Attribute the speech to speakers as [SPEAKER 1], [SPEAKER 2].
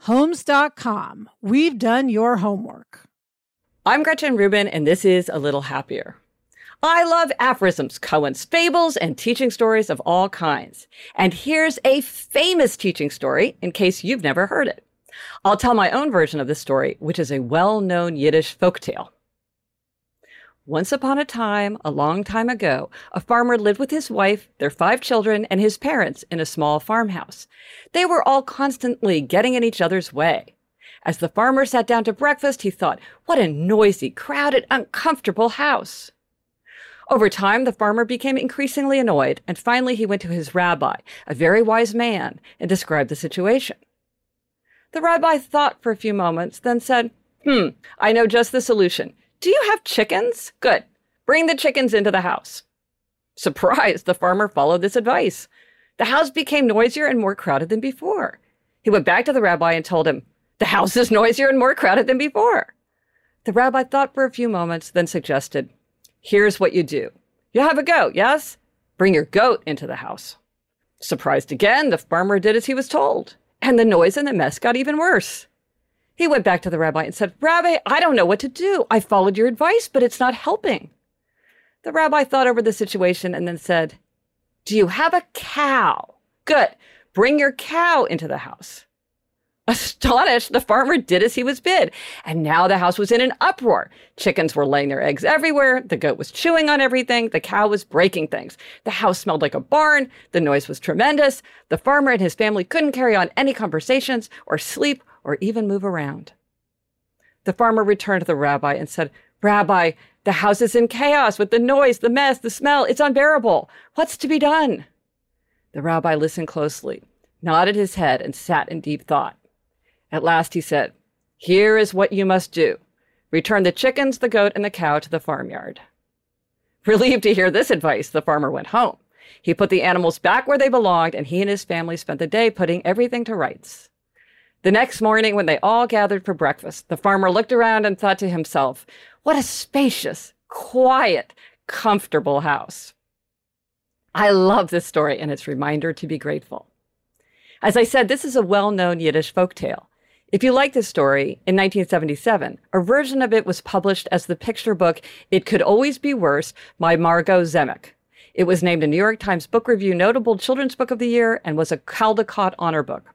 [SPEAKER 1] Homes.com. We've done your homework.
[SPEAKER 2] I'm Gretchen Rubin, and this is A Little Happier. I love aphorisms, koans fables, and teaching stories of all kinds. And here's a famous teaching story in case you've never heard it. I'll tell my own version of this story, which is a well-known Yiddish folk tale. Once upon a time, a long time ago, a farmer lived with his wife, their five children, and his parents in a small farmhouse. They were all constantly getting in each other's way. As the farmer sat down to breakfast, he thought, what a noisy, crowded, uncomfortable house. Over time, the farmer became increasingly annoyed, and finally he went to his rabbi, a very wise man, and described the situation. The rabbi thought for a few moments, then said, Hmm, I know just the solution. Do you have chickens? Good. Bring the chickens into the house. Surprised, the farmer followed this advice. The house became noisier and more crowded than before. He went back to the rabbi and told him, The house is noisier and more crowded than before. The rabbi thought for a few moments, then suggested, Here's what you do. You have a goat, yes? Bring your goat into the house. Surprised again, the farmer did as he was told, and the noise and the mess got even worse. He went back to the rabbi and said, Rabbi, I don't know what to do. I followed your advice, but it's not helping. The rabbi thought over the situation and then said, Do you have a cow? Good. Bring your cow into the house. Astonished, the farmer did as he was bid, and now the house was in an uproar. Chickens were laying their eggs everywhere, the goat was chewing on everything, the cow was breaking things. The house smelled like a barn, the noise was tremendous. The farmer and his family couldn't carry on any conversations, or sleep, or even move around. The farmer returned to the rabbi and said, Rabbi, the house is in chaos with the noise, the mess, the smell. It's unbearable. What's to be done? The rabbi listened closely, nodded his head, and sat in deep thought. At last he said, Here is what you must do. Return the chickens, the goat, and the cow to the farmyard. Relieved to hear this advice, the farmer went home. He put the animals back where they belonged, and he and his family spent the day putting everything to rights. The next morning, when they all gathered for breakfast, the farmer looked around and thought to himself, What a spacious, quiet, comfortable house. I love this story and its reminder to be grateful. As I said, this is a well known Yiddish folk tale. If you like this story, in 1977, a version of it was published as the picture book It Could Always Be Worse by Margot Zemach. It was named a New York Times Book Review Notable Children's Book of the Year and was a Caldecott Honor Book.